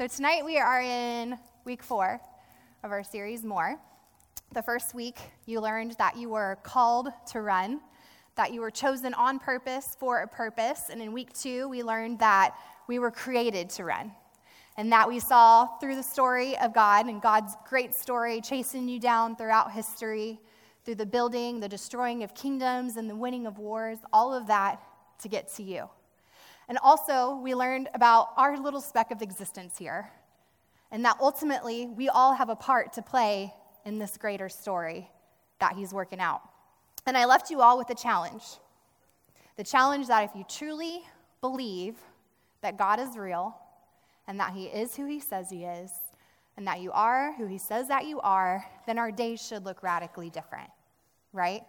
So tonight we are in week four of our series, More. The first week, you learned that you were called to run, that you were chosen on purpose for a purpose. And in week two, we learned that we were created to run. And that we saw through the story of God and God's great story chasing you down throughout history, through the building, the destroying of kingdoms, and the winning of wars, all of that to get to you. And also, we learned about our little speck of existence here, and that ultimately we all have a part to play in this greater story that He's working out. And I left you all with a challenge the challenge that if you truly believe that God is real and that He is who He says He is, and that you are who He says that you are, then our days should look radically different, right?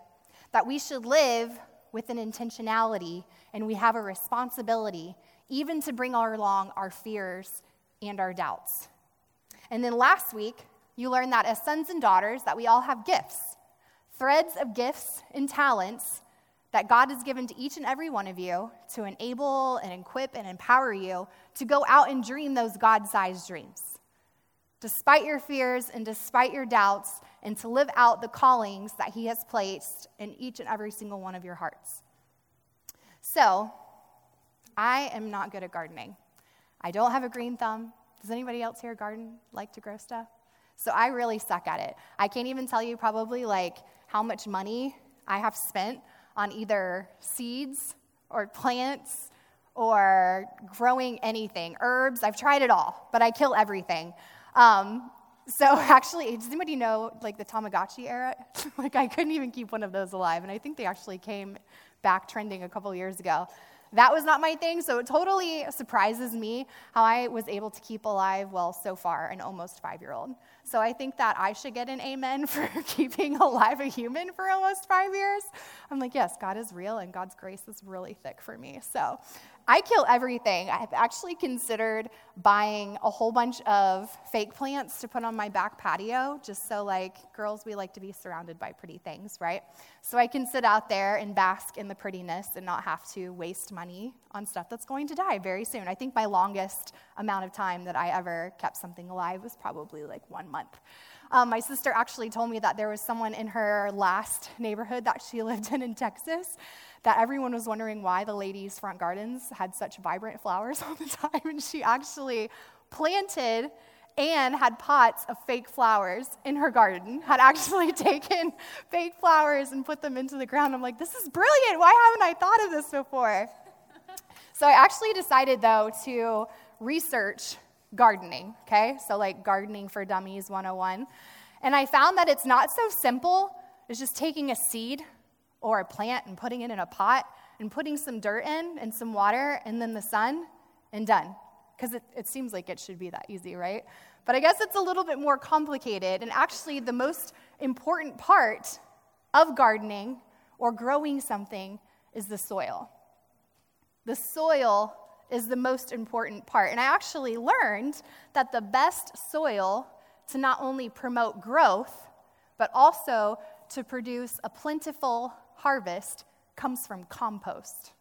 That we should live with an intentionality and we have a responsibility even to bring along our fears and our doubts. And then last week, you learned that as sons and daughters that we all have gifts, threads of gifts and talents that God has given to each and every one of you to enable and equip and empower you to go out and dream those God-sized dreams. Despite your fears and despite your doubts, and to live out the callings that He has placed in each and every single one of your hearts. So, I am not good at gardening. I don't have a green thumb. Does anybody else here garden, like to grow stuff? So I really suck at it. I can't even tell you probably like how much money I have spent on either seeds or plants or growing anything, herbs. I've tried it all, but I kill everything. Um, so actually, does anybody know like the Tamagotchi era? like I couldn't even keep one of those alive, and I think they actually came back trending a couple years ago. That was not my thing, so it totally surprises me how I was able to keep alive, well, so far, an almost five year old. So I think that I should get an amen for keeping alive a human for almost five years. I'm like, yes, God is real and God's grace is really thick for me. So I kill everything. I've actually considered buying a whole bunch of fake plants to put on my back patio, just so, like, girls, we like to be surrounded by pretty things, right? So I can sit out there and bask in the prettiness and not have to waste money on stuff that's going to die very soon. I think my longest amount of time that I ever kept something alive was probably like one month. Um, my sister actually told me that there was someone in her last neighborhood that she lived in in Texas that everyone was wondering why the ladies' front gardens had such vibrant flowers all the time. And she actually planted and had pots of fake flowers in her garden, had actually taken fake flowers and put them into the ground. I'm like, this is brilliant. Why haven't I thought of this before? so I actually decided, though, to research gardening, okay? So, like Gardening for Dummies 101. And I found that it's not so simple as just taking a seed or a plant and putting it in a pot and putting some dirt in and some water and then the sun and done. Because it, it seems like it should be that easy, right? But I guess it's a little bit more complicated. And actually, the most important part of gardening or growing something is the soil. The soil is the most important part. And I actually learned that the best soil to not only promote growth, but also to produce a plentiful harvest comes from compost.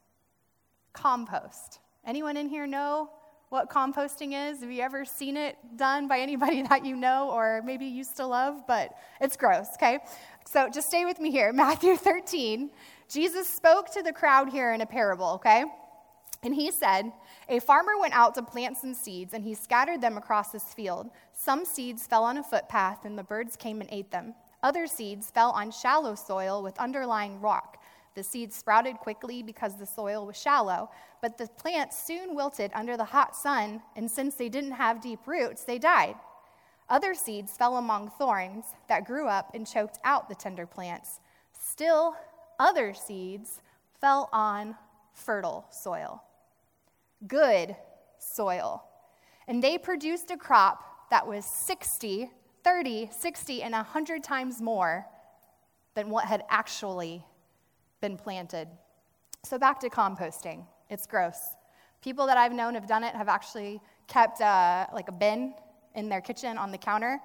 Compost. Anyone in here know what composting is? Have you ever seen it done by anybody that you know or maybe used to love? But it's gross, okay? So just stay with me here. Matthew 13. Jesus spoke to the crowd here in a parable, okay? And he said, A farmer went out to plant some seeds, and he scattered them across his field. Some seeds fell on a footpath, and the birds came and ate them. Other seeds fell on shallow soil with underlying rock. The seeds sprouted quickly because the soil was shallow, but the plants soon wilted under the hot sun, and since they didn't have deep roots, they died. Other seeds fell among thorns that grew up and choked out the tender plants. Still, other seeds fell on fertile soil, good soil, and they produced a crop that was 60 30, 60, and 100 times more than what had actually been planted. So, back to composting. It's gross. People that I've known have done it have actually kept uh, like a bin in their kitchen on the counter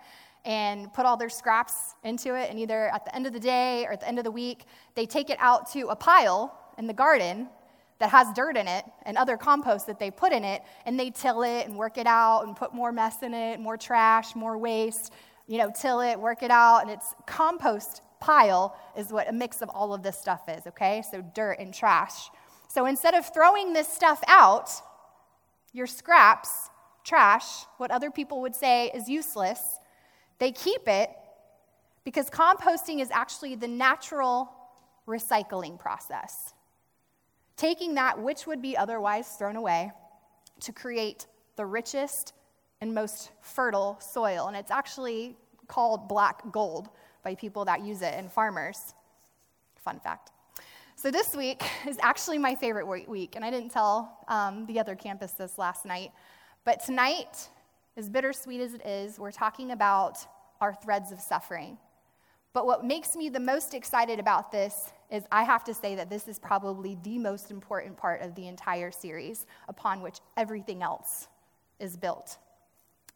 and put all their scraps into it. And either at the end of the day or at the end of the week, they take it out to a pile in the garden that has dirt in it and other compost that they put in it, and they till it and work it out and put more mess in it, more trash, more waste, you know, till it, work it out, and it's compost pile is what a mix of all of this stuff is, okay? So dirt and trash. So instead of throwing this stuff out, your scraps, trash, what other people would say is useless, they keep it because composting is actually the natural recycling process. Taking that which would be otherwise thrown away to create the richest and most fertile soil. And it's actually called black gold by people that use it and farmers. Fun fact. So, this week is actually my favorite week, and I didn't tell um, the other campus this last night. But tonight, as bittersweet as it is, we're talking about our threads of suffering. But what makes me the most excited about this is I have to say that this is probably the most important part of the entire series upon which everything else is built.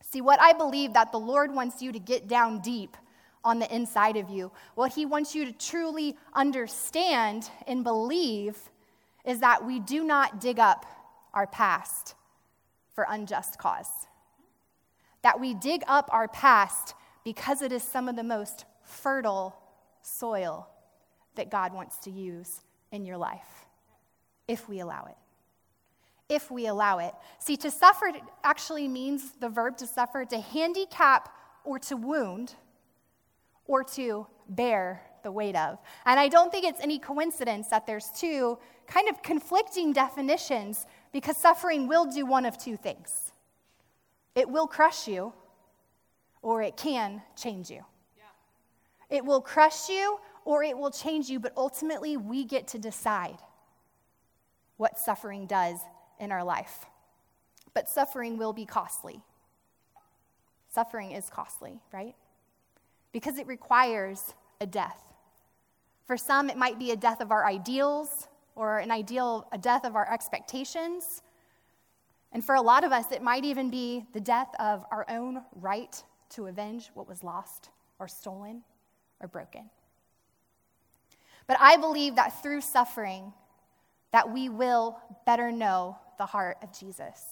See, what I believe that the Lord wants you to get down deep on the inside of you, what He wants you to truly understand and believe is that we do not dig up our past for unjust cause. That we dig up our past because it is some of the most fertile soil that God wants to use in your life, if we allow it. If we allow it. See, to suffer actually means the verb to suffer, to handicap or to wound or to bear the weight of. And I don't think it's any coincidence that there's two kind of conflicting definitions because suffering will do one of two things it will crush you, or it can change you. It will crush you, or it will change you, but ultimately we get to decide what suffering does in our life. But suffering will be costly. Suffering is costly, right? because it requires a death. For some, it might be a death of our ideals or an ideal, a death of our expectations. And for a lot of us, it might even be the death of our own right to avenge what was lost or stolen or broken. But I believe that through suffering, that we will better know the heart of Jesus.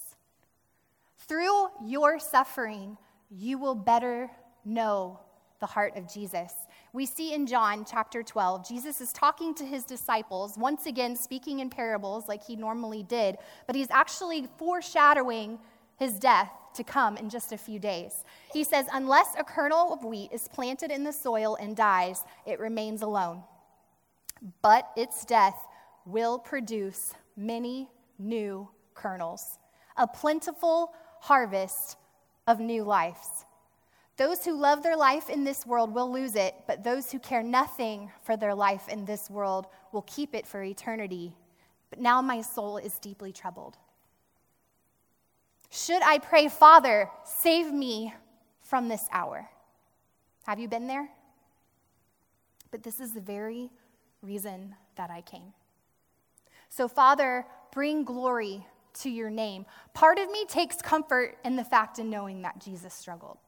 Through your suffering, you will better know the heart of Jesus. We see in John chapter 12, Jesus is talking to his disciples, once again speaking in parables like he normally did, but he's actually foreshadowing his death to come in just a few days. He says, Unless a kernel of wheat is planted in the soil and dies, it remains alone. But its death will produce many new kernels, a plentiful harvest of new lives. Those who love their life in this world will lose it, but those who care nothing for their life in this world will keep it for eternity. But now my soul is deeply troubled. Should I pray, Father, save me from this hour? Have you been there? But this is the very reason that I came. So, Father, bring glory to your name. Part of me takes comfort in the fact in knowing that Jesus struggled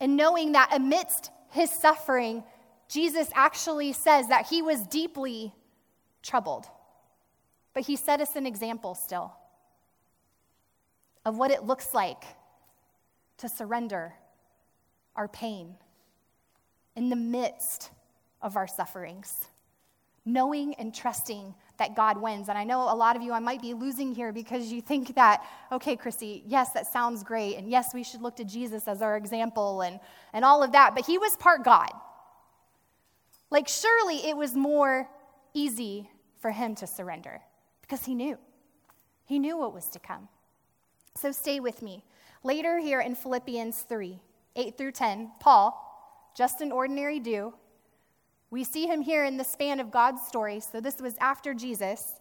and knowing that amidst his suffering, Jesus actually says that he was deeply troubled. But he set us an example still of what it looks like to surrender our pain in the midst of our sufferings, knowing and trusting that God wins. And I know a lot of you, I might be losing here because you think that, okay, Chrissy, yes, that sounds great. And yes, we should look to Jesus as our example and, and all of that. But he was part God. Like, surely it was more easy for him to surrender because he knew. He knew what was to come. So stay with me. Later, here in Philippians 3 8 through 10, Paul, just an ordinary Jew, we see him here in the span of God's story, so this was after Jesus.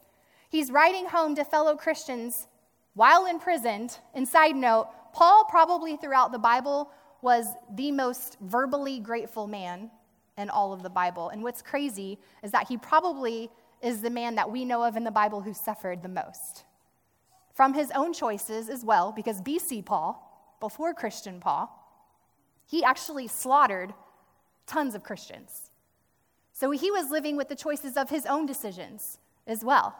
He's writing home to fellow Christians while imprisoned. And side note, Paul probably throughout the Bible was the most verbally grateful man in all of the Bible. And what's crazy is that he probably is the man that we know of in the Bible who suffered the most. From his own choices as well, because BC Paul, before Christian Paul, he actually slaughtered tons of Christians. So he was living with the choices of his own decisions as well.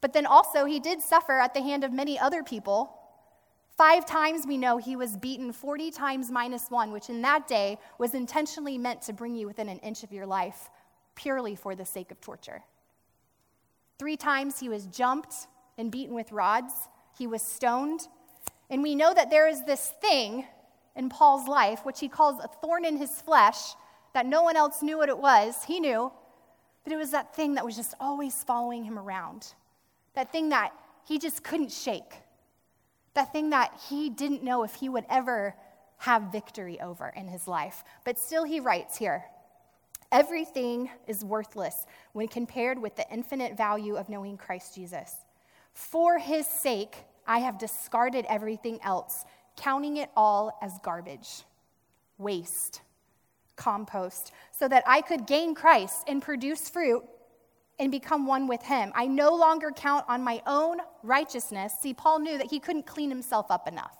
But then also, he did suffer at the hand of many other people. Five times we know he was beaten 40 times minus one, which in that day was intentionally meant to bring you within an inch of your life, purely for the sake of torture. Three times he was jumped and beaten with rods, he was stoned. And we know that there is this thing in Paul's life, which he calls a thorn in his flesh, that no one else knew what it was. He knew, but it was that thing that was just always following him around. That thing that he just couldn't shake. That thing that he didn't know if he would ever have victory over in his life. But still, he writes here everything is worthless when compared with the infinite value of knowing Christ Jesus. For his sake, I have discarded everything else, counting it all as garbage, waste, compost, so that I could gain Christ and produce fruit and become one with him. I no longer count on my own righteousness. See, Paul knew that he couldn't clean himself up enough,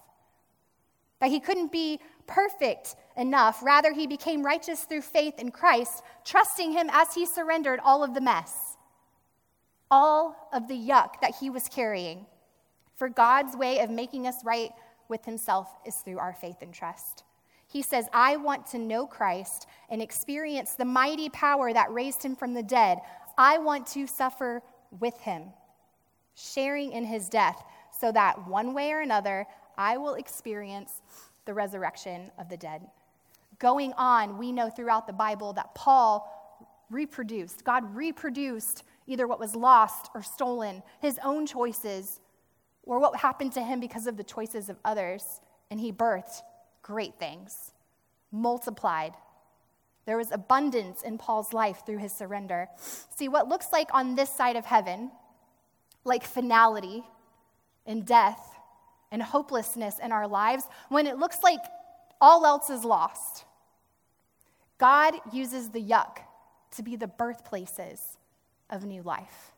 that he couldn't be perfect enough. Rather, he became righteous through faith in Christ, trusting him as he surrendered all of the mess, all of the yuck that he was carrying. For God's way of making us right with himself is through our faith and trust. He says, I want to know Christ and experience the mighty power that raised him from the dead. I want to suffer with him, sharing in his death, so that one way or another, I will experience the resurrection of the dead. Going on, we know throughout the Bible that Paul reproduced, God reproduced either what was lost or stolen, his own choices, or what happened to him because of the choices of others, and he birthed great things, multiplied there was abundance in Paul's life through his surrender. See, what looks like on this side of heaven, like finality and death and hopelessness in our lives, when it looks like all else is lost, God uses the yuck to be the birthplaces of new life.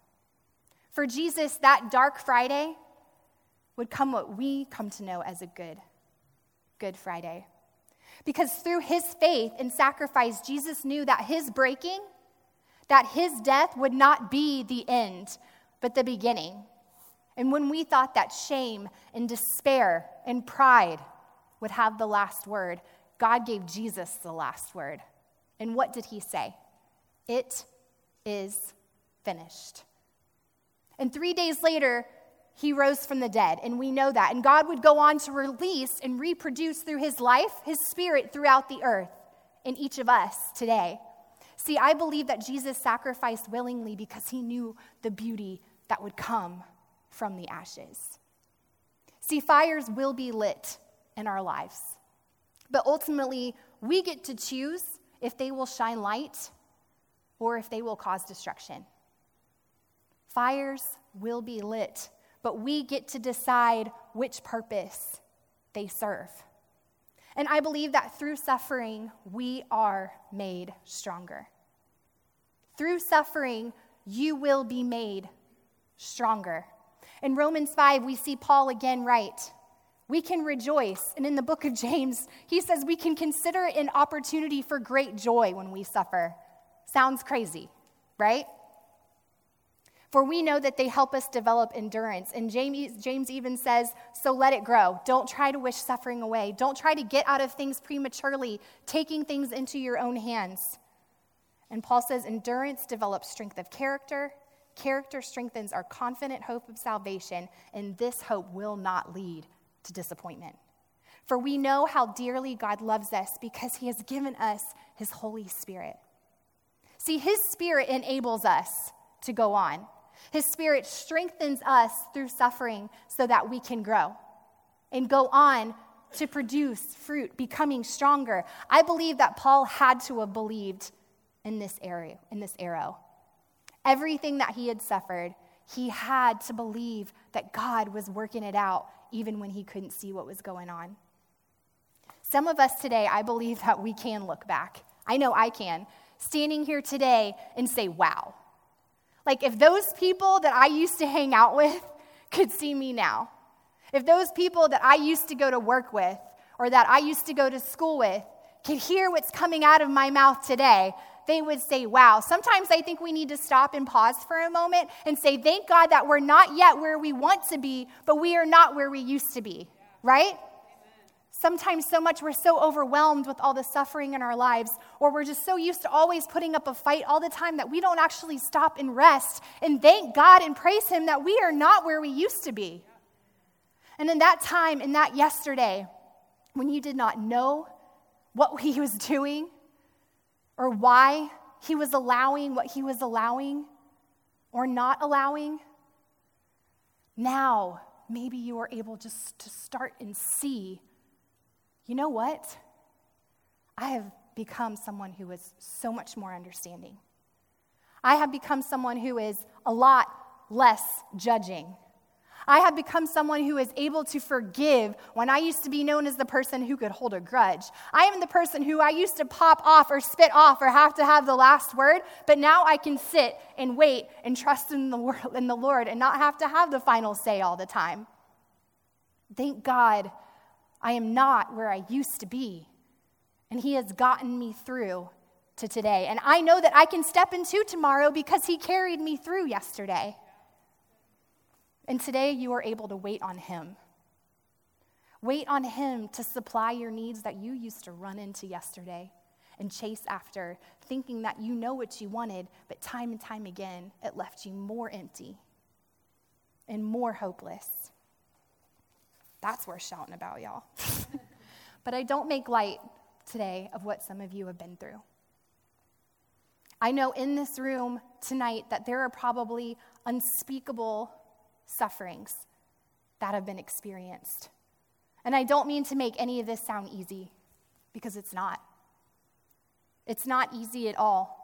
For Jesus, that dark Friday would come what we come to know as a good, Good Friday. Because through his faith and sacrifice, Jesus knew that his breaking, that his death would not be the end, but the beginning. And when we thought that shame and despair and pride would have the last word, God gave Jesus the last word. And what did he say? It is finished. And three days later, he rose from the dead, and we know that. And God would go on to release and reproduce through his life, his spirit throughout the earth in each of us today. See, I believe that Jesus sacrificed willingly because he knew the beauty that would come from the ashes. See, fires will be lit in our lives, but ultimately, we get to choose if they will shine light or if they will cause destruction. Fires will be lit but we get to decide which purpose they serve. And I believe that through suffering, we are made stronger. Through suffering, you will be made stronger. In Romans 5, we see Paul again write, We can rejoice. And in the book of James, he says we can consider it an opportunity for great joy when we suffer. Sounds crazy, right? For we know that they help us develop endurance. And James, James even says, So let it grow. Don't try to wish suffering away. Don't try to get out of things prematurely, taking things into your own hands. And Paul says, Endurance develops strength of character. Character strengthens our confident hope of salvation. And this hope will not lead to disappointment. For we know how dearly God loves us because he has given us his Holy Spirit. See, his Spirit enables us to go on. His Spirit strengthens us through suffering so that we can grow and go on to produce fruit, becoming stronger. I believe that Paul had to have believed in this area, in this arrow. Everything that he had suffered, he had to believe that God was working it out even when he couldn't see what was going on. Some of us today, I believe that we can look back. I know I can. Standing here today and say, wow, like, if those people that I used to hang out with could see me now, if those people that I used to go to work with or that I used to go to school with could hear what's coming out of my mouth today, they would say, Wow. Sometimes I think we need to stop and pause for a moment and say, Thank God that we're not yet where we want to be, but we are not where we used to be, right? Sometimes, so much we're so overwhelmed with all the suffering in our lives, or we're just so used to always putting up a fight all the time that we don't actually stop and rest and thank God and praise Him that we are not where we used to be. And in that time, in that yesterday, when you did not know what He was doing or why He was allowing what He was allowing or not allowing, now maybe you are able just to start and see you know what? I have become someone who is so much more understanding. I have become someone who is a lot less judging. I have become someone who is able to forgive when I used to be known as the person who could hold a grudge. I am the person who I used to pop off or spit off or have to have the last word, but now I can sit and wait and trust in the, world, in the Lord and not have to have the final say all the time. Thank God I am not where I used to be. And He has gotten me through to today. And I know that I can step into tomorrow because He carried me through yesterday. And today you are able to wait on Him. Wait on Him to supply your needs that you used to run into yesterday and chase after, thinking that you know what you wanted, but time and time again, it left you more empty and more hopeless. That's worth shouting about, y'all. but I don't make light today of what some of you have been through. I know in this room tonight that there are probably unspeakable sufferings that have been experienced. And I don't mean to make any of this sound easy, because it's not. It's not easy at all.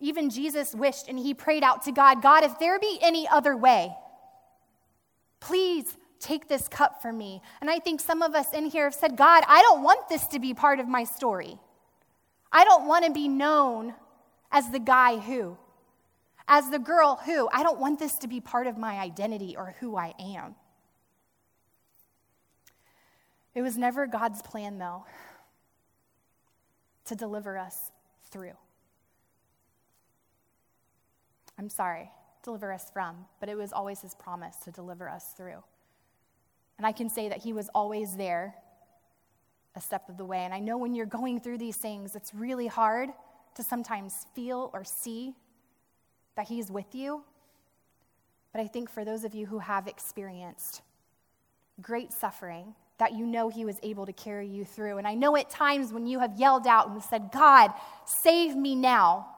Even Jesus wished and he prayed out to God God, if there be any other way, please Take this cup from me. And I think some of us in here have said, God, I don't want this to be part of my story. I don't want to be known as the guy who, as the girl who. I don't want this to be part of my identity or who I am. It was never God's plan, though, to deliver us through. I'm sorry, deliver us from, but it was always his promise to deliver us through. And I can say that He was always there a step of the way. And I know when you're going through these things, it's really hard to sometimes feel or see that He's with you. But I think for those of you who have experienced great suffering, that you know He was able to carry you through. And I know at times when you have yelled out and said, God, save me now.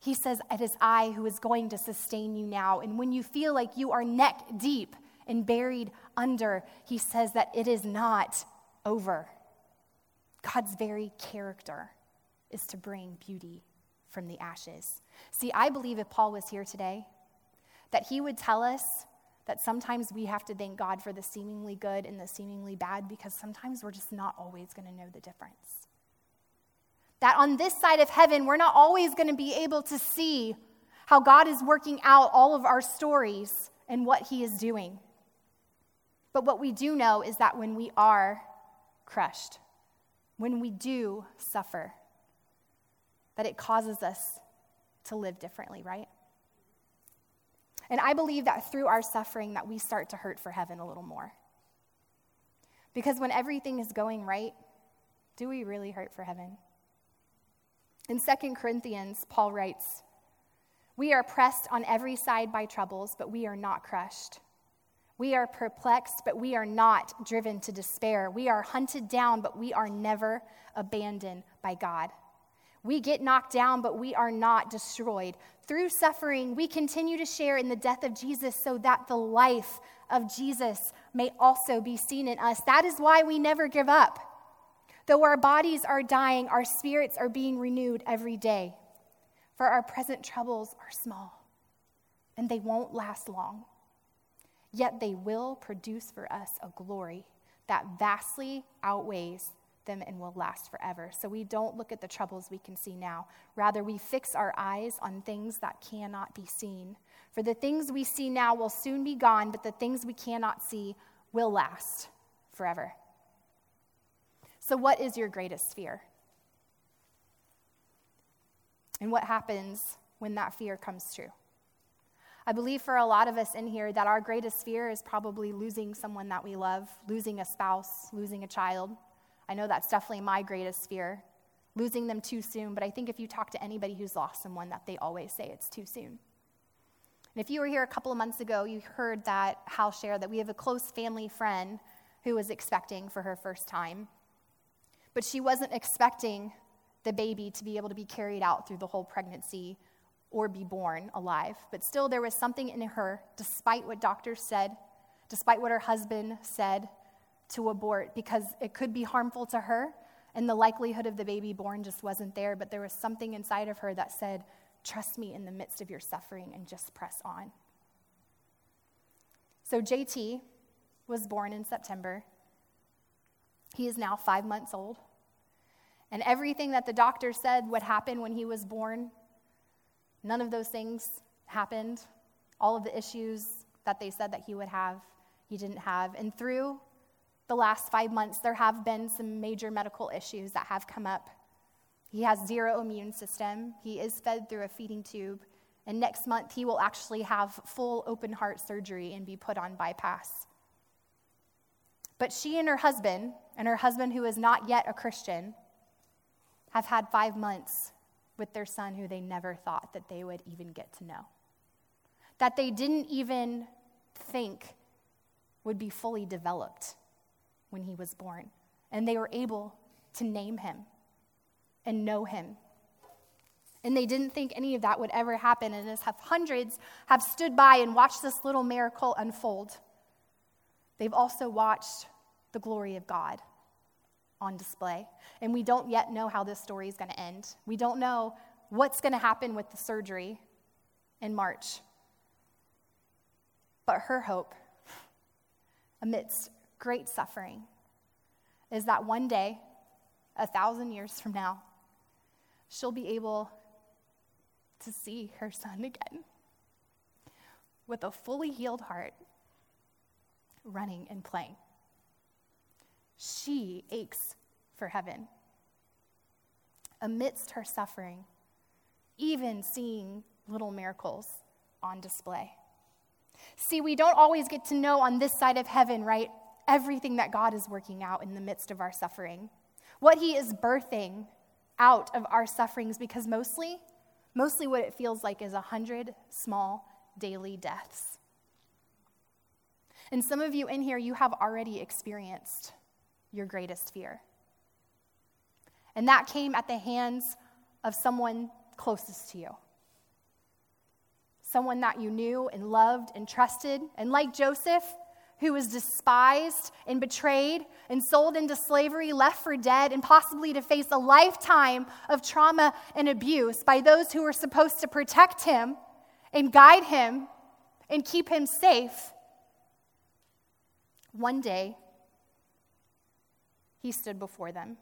He says, It is I who is going to sustain you now. And when you feel like you are neck deep and buried under, he says that it is not over. God's very character is to bring beauty from the ashes. See, I believe if Paul was here today, that he would tell us that sometimes we have to thank God for the seemingly good and the seemingly bad because sometimes we're just not always going to know the difference. That on this side of heaven, we're not always going to be able to see how God is working out all of our stories and what he is doing. But what we do know is that when we are crushed, when we do suffer, that it causes us to live differently, right? And I believe that through our suffering that we start to hurt for heaven a little more. Because when everything is going right, do we really hurt for heaven? In 2 Corinthians, Paul writes, We are pressed on every side by troubles, but we are not crushed. We are perplexed, but we are not driven to despair. We are hunted down, but we are never abandoned by God. We get knocked down, but we are not destroyed. Through suffering, we continue to share in the death of Jesus so that the life of Jesus may also be seen in us. That is why we never give up. Though our bodies are dying, our spirits are being renewed every day. For our present troubles are small, and they won't last long yet they will produce for us a glory that vastly outweighs them and will last forever. So we don't look at the troubles we can see now. Rather, we fix our eyes on things that cannot be seen. For the things we see now will soon be gone, but the things we cannot see will last forever. So, what is your greatest fear? and what happens when that fear comes true. I believe for a lot of us in here that our greatest fear is probably losing someone that we love, losing a spouse, losing a child. I know that's definitely my greatest fear, losing them too soon. But I think if you talk to anybody who's lost someone, that they always say it's too soon. And if you were here a couple of months ago, you heard that Hal share that we have a close family friend who was expecting for her first time. But she wasn't expecting the baby to be able to be carried out through the whole pregnancy or be born alive. But still, there was something in her, despite what doctors said, despite what her husband said, to abort because it could be harmful to her and the likelihood of the baby born just wasn't there. But there was something inside of her that said, Trust me in the midst of your suffering and just press on. So JT was born in September. He is now five months old. And everything that the doctor said would happen when he was born None of those things happened. All of the issues that they said that he would have, he didn't have. And through the last five months, there have been some major medical issues that have come up. He has zero immune system. He is fed through a feeding tube. And next month, he will actually have full open heart surgery and be put on bypass. But she and her husband, and her husband, who is not yet a Christian, have had five months with their son who they never thought that they would even get to know. That they didn't even think would be fully developed when he was born. And they were able to name him and know him. And they didn't think any of that would ever happen. And as have hundreds have stood by and watched this little miracle unfold, they've also watched the glory of God on display. And we don't yet know how this story is going to end. We don't know what's going to happen with the surgery in March. But her hope, amidst great suffering, is that one day, a thousand years from now, she'll be able to see her son again with a fully healed heart, running and playing. She aches for heaven. Amidst her suffering, even seeing little miracles on display. See, we don't always get to know on this side of heaven, right? Everything that God is working out in the midst of our suffering. What He is birthing out of our sufferings, because mostly, mostly what it feels like is a hundred small daily deaths. And some of you in here, you have already experienced your greatest fear. And that came at the hands of someone closest to you. Someone that you knew and loved and trusted. And like Joseph, who was despised and betrayed and sold into slavery, left for dead, and possibly to face a lifetime of trauma and abuse by those who were supposed to protect him and guide him and keep him safe. One day, he stood before them.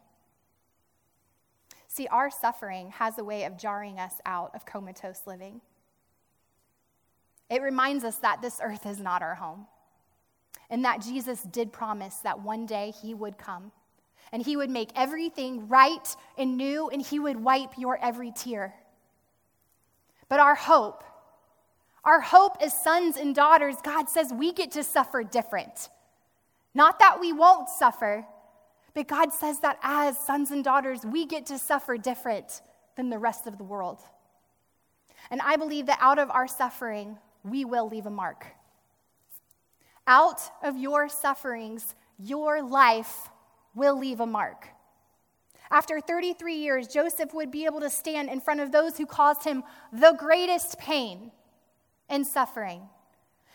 See, our suffering has a way of jarring us out of comatose living. It reminds us that this earth is not our home, and that Jesus did promise that one day he would come and he would make everything right and new, and he would wipe your every tear. But our hope, our hope as sons and daughters, God says we get to suffer different. Not that we won't suffer, but God says that as sons and daughters, we get to suffer different than the rest of the world. And I believe that out of our suffering, we will leave a mark. Out of your sufferings, your life will leave a mark. After 33 years, Joseph would be able to stand in front of those who caused him the greatest pain and suffering.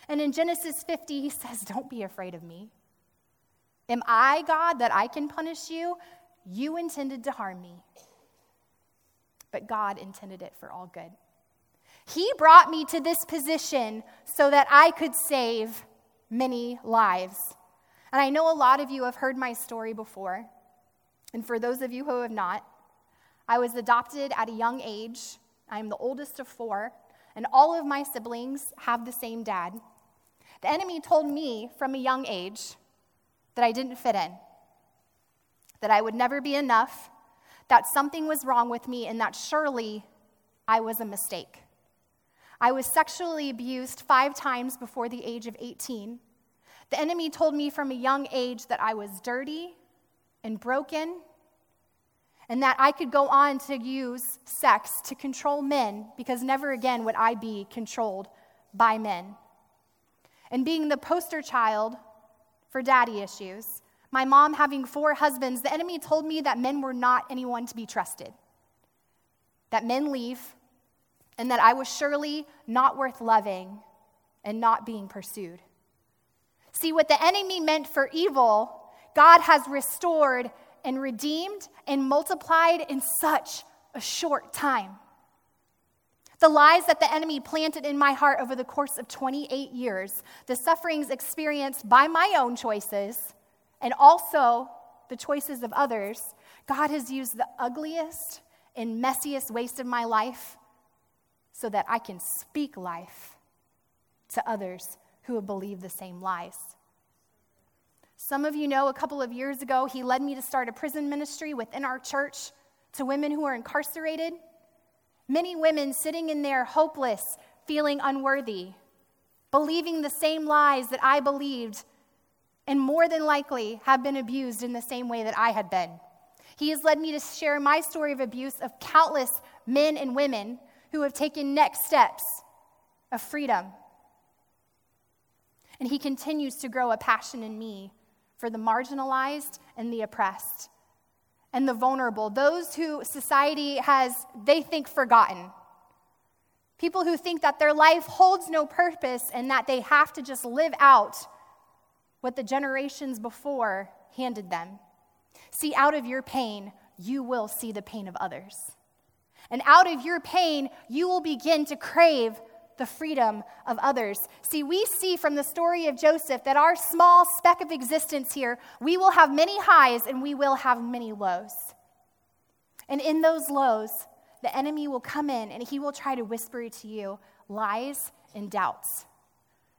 And in Genesis 50, he says, Don't be afraid of me. Am I God that I can punish you? You intended to harm me, but God intended it for all good. He brought me to this position so that I could save many lives. And I know a lot of you have heard my story before. And for those of you who have not, I was adopted at a young age. I'm the oldest of four, and all of my siblings have the same dad. The enemy told me from a young age that I didn't fit in, that I would never be enough, that something was wrong with me, and that surely I was a mistake. I was sexually abused five times before the age of 18. The enemy told me from a young age that I was dirty and broken, and that I could go on to use sex to control men because never again would I be controlled by men. And being the poster child for daddy issues, my mom having four husbands, the enemy told me that men were not anyone to be trusted, that men leave, and that I was surely not worth loving and not being pursued. See, what the enemy meant for evil, God has restored and redeemed and multiplied in such a short time. The lies that the enemy planted in my heart over the course of 28 years, the sufferings experienced by my own choices, and also the choices of others, God has used the ugliest and messiest waste of my life so that I can speak life to others who have believed the same lies. Some of you know a couple of years ago, he led me to start a prison ministry within our church to women who are incarcerated. Many women sitting in there hopeless, feeling unworthy, believing the same lies that I believed, and more than likely have been abused in the same way that I had been. He has led me to share my story of abuse of countless men and women who have taken next steps of freedom. And he continues to grow a passion in me for the marginalized and the oppressed and the vulnerable, those who society has, they think, forgotten. People who think that their life holds no purpose and that they have to just live out what the generations before handed them. See, out of your pain, you will see the pain of others. And out of your pain, you will begin to crave the freedom of others. See, we see from the story of Joseph that our small speck of existence here, we will have many highs and we will have many lows. And in those lows, the enemy will come in and he will try to whisper to you lies and doubts.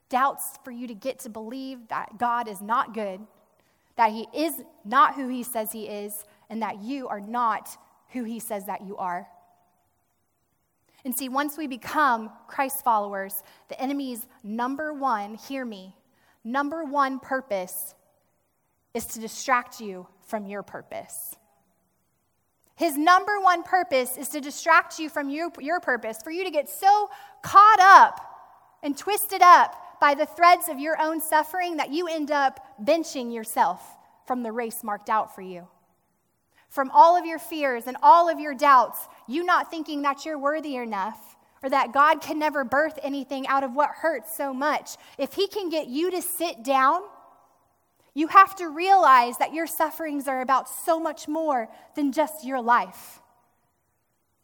Doubts for you to get to believe that God is not good, that he is not who he says he is, and that you are not who he says that you are. And see, once we become Christ followers, the enemy's number one, hear me, number one purpose is to distract you from your purpose. His number one purpose is to distract you from your, your purpose, for you to get so caught up and twisted up by the threads of your own suffering that you end up benching yourself from the race marked out for you from all of your fears and all of your doubts, you not thinking that you're worthy enough or that God can never birth anything out of what hurts so much, if He can get you to sit down, you have to realize that your sufferings are about so much more than just your life.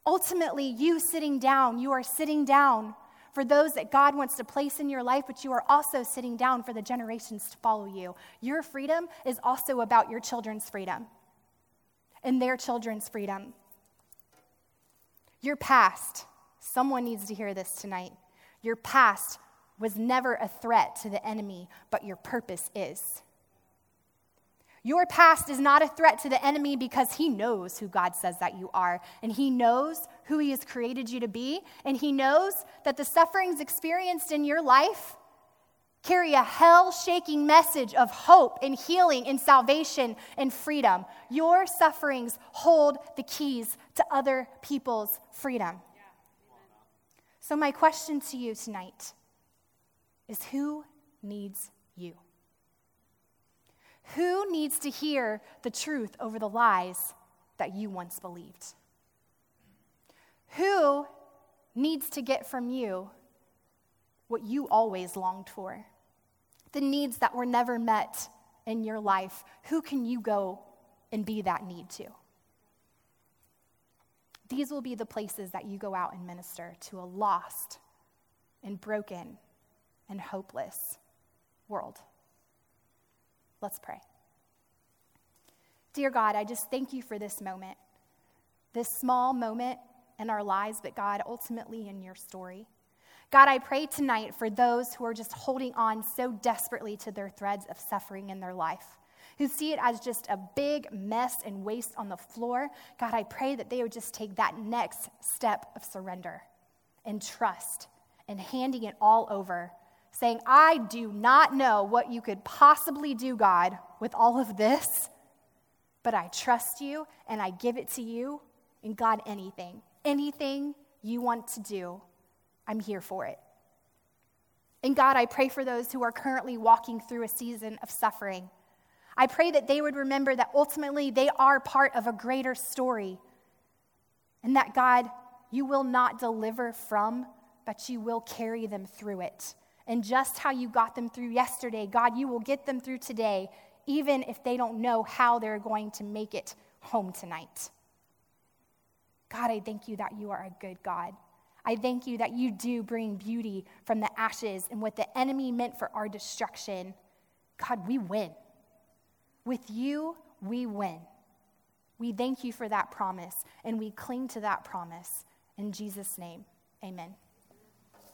Ultimately, you sitting down, you are sitting down for those that God wants to place in your life, but you are also sitting down for the generations to follow you. Your freedom is also about your children's freedom and their children's freedom. Your past, someone needs to hear this tonight. Your past was never a threat to the enemy, but your purpose is. Your past is not a threat to the enemy because he knows who God says that you are, and he knows who he has created you to be, and he knows that the sufferings experienced in your life carry a hell shaking message of hope and healing and salvation and freedom. Your sufferings hold the keys to other people's freedom. So, my question to you tonight is who needs you? Who needs to hear the truth over the lies that you once believed? Who needs to get from you what you always longed for? The needs that were never met in your life, who can you go and be that need to? These will be the places that you go out and minister to a lost and broken and hopeless world. Let's pray. Dear God, I just thank you for this moment, this small moment in our lives, but God, ultimately in your story. God, I pray tonight for those who are just holding on so desperately to their threads of suffering in their life, who see it as just a big mess and waste on the floor, God, I pray that they would just take that next step of surrender and trust and handing it all over, saying, I do not know what you could possibly do, God, with all of this, but I trust you and I give it to you. And God, anything, anything you want to do, I'm here for it. And God, I pray for those who are currently walking through a season of suffering. I pray that they would remember that ultimately they are part of a greater story. And that, God, you will not deliver from, but you will carry them through it. And just how you got them through yesterday, God, you will get them through today, even if they don't know how they're going to make it home tonight. God, I thank you that you are a good God. I thank you that you do bring beauty from the ashes and what the enemy meant for our destruction. God, we win. With you, we win. We thank you for that promise and we cling to that promise. In Jesus' name, amen.